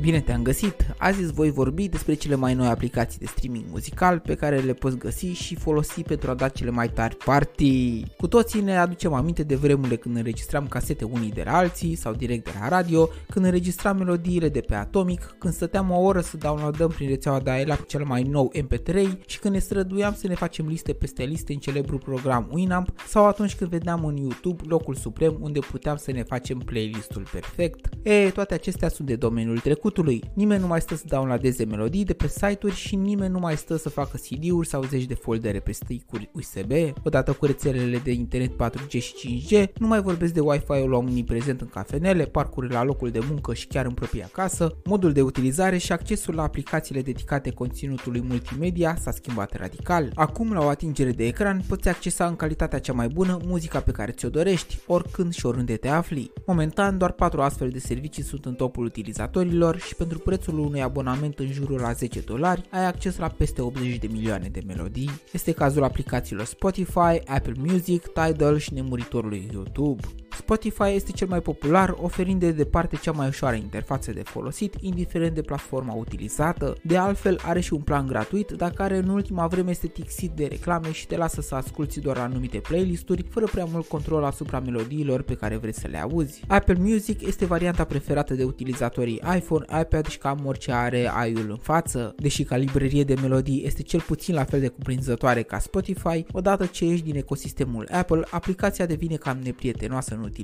Bine te-am găsit! Azi îți voi vorbi despre cele mai noi aplicații de streaming muzical pe care le poți găsi și folosi pentru a da cele mai tari party. Cu toții ne aducem aminte de vremurile când înregistram casete unii de la alții sau direct de la radio, când înregistram melodiile de pe Atomic, când stăteam o oră să downloadăm prin rețeaua de cu cel mai nou MP3 și când ne străduiam să ne facem liste peste liste în celebrul program Winamp sau atunci când vedeam în YouTube locul suprem unde puteam să ne facem playlistul perfect. E, toate acestea sunt de domeniul trecut trecutului. Nimeni nu mai stă să downloadeze melodii de pe site-uri și nimeni nu mai stă să facă CD-uri sau zeci de foldere pe stick-uri USB. Odată cu rețelele de internet 4G și 5G, nu mai vorbesc de Wi-Fi-ul omniprezent în cafenele, parcuri la locul de muncă și chiar în propria casă, modul de utilizare și accesul la aplicațiile dedicate conținutului multimedia s-a schimbat radical. Acum, la o atingere de ecran, poți accesa în calitatea cea mai bună muzica pe care ți-o dorești, oricând și oriunde te afli. Momentan, doar 4 astfel de servicii sunt în topul utilizatorilor și pentru prețul unui abonament în jurul la 10 dolari ai acces la peste 80 de milioane de melodii. Este cazul aplicațiilor Spotify, Apple Music, Tidal și nemuritorului YouTube. Spotify este cel mai popular, oferind de departe cea mai ușoară interfață de folosit, indiferent de platforma utilizată. De altfel, are și un plan gratuit, dar care în ultima vreme este tixit de reclame și te lasă să asculti doar anumite playlisturi, fără prea mult control asupra melodiilor pe care vrei să le auzi. Apple Music este varianta preferată de utilizatorii iPhone, iPad și cam orice are ai-ul în față. Deși ca librărie de melodii este cel puțin la fel de cuprinzătoare ca Spotify, odată ce ești din ecosistemul Apple, aplicația devine cam neprietenoasă în utilizare,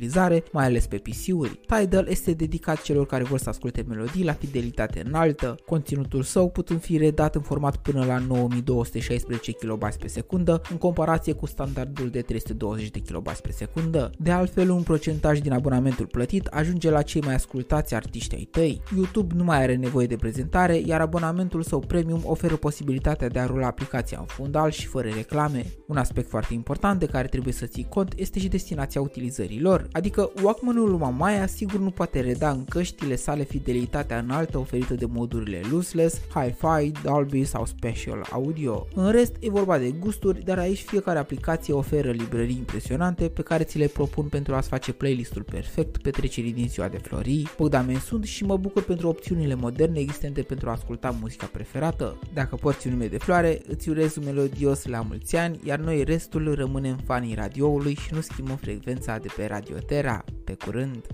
mai ales pe PC-uri. Tidal este dedicat celor care vor să asculte melodii la fidelitate înaltă, conținutul său putând fi redat în format până la 9216 kB pe secundă, în comparație cu standardul de 320 de kB pe secundă. De altfel, un procentaj din abonamentul plătit ajunge la cei mai ascultați artiști ai tăi. YouTube nu mai are nevoie de prezentare, iar abonamentul său premium oferă posibilitatea de a rula aplicația în fundal și fără reclame. Un aspect foarte important de care trebuie să ții cont este și destinația utilizării lor, adică Walkman-ul lui Mamaia sigur nu poate reda în căștile sale fidelitatea înaltă oferită de modurile lossless, hi-fi, Dolby sau Special Audio. În rest, e vorba de gusturi, dar aici fiecare aplicație oferă librării impresionante pe care ți le propun pentru a-ți face playlistul perfect petrecerii din ziua de florii. Bogdamen sunt și mă bucur pentru opțiunile moderne existente pentru a asculta muzica preferată. Dacă porți un nume de floare, îți urez un melodios la mulți ani, iar noi restul rămânem fanii radioului și nu schimbăm frecvența de pe Radio Terra. Pe curând!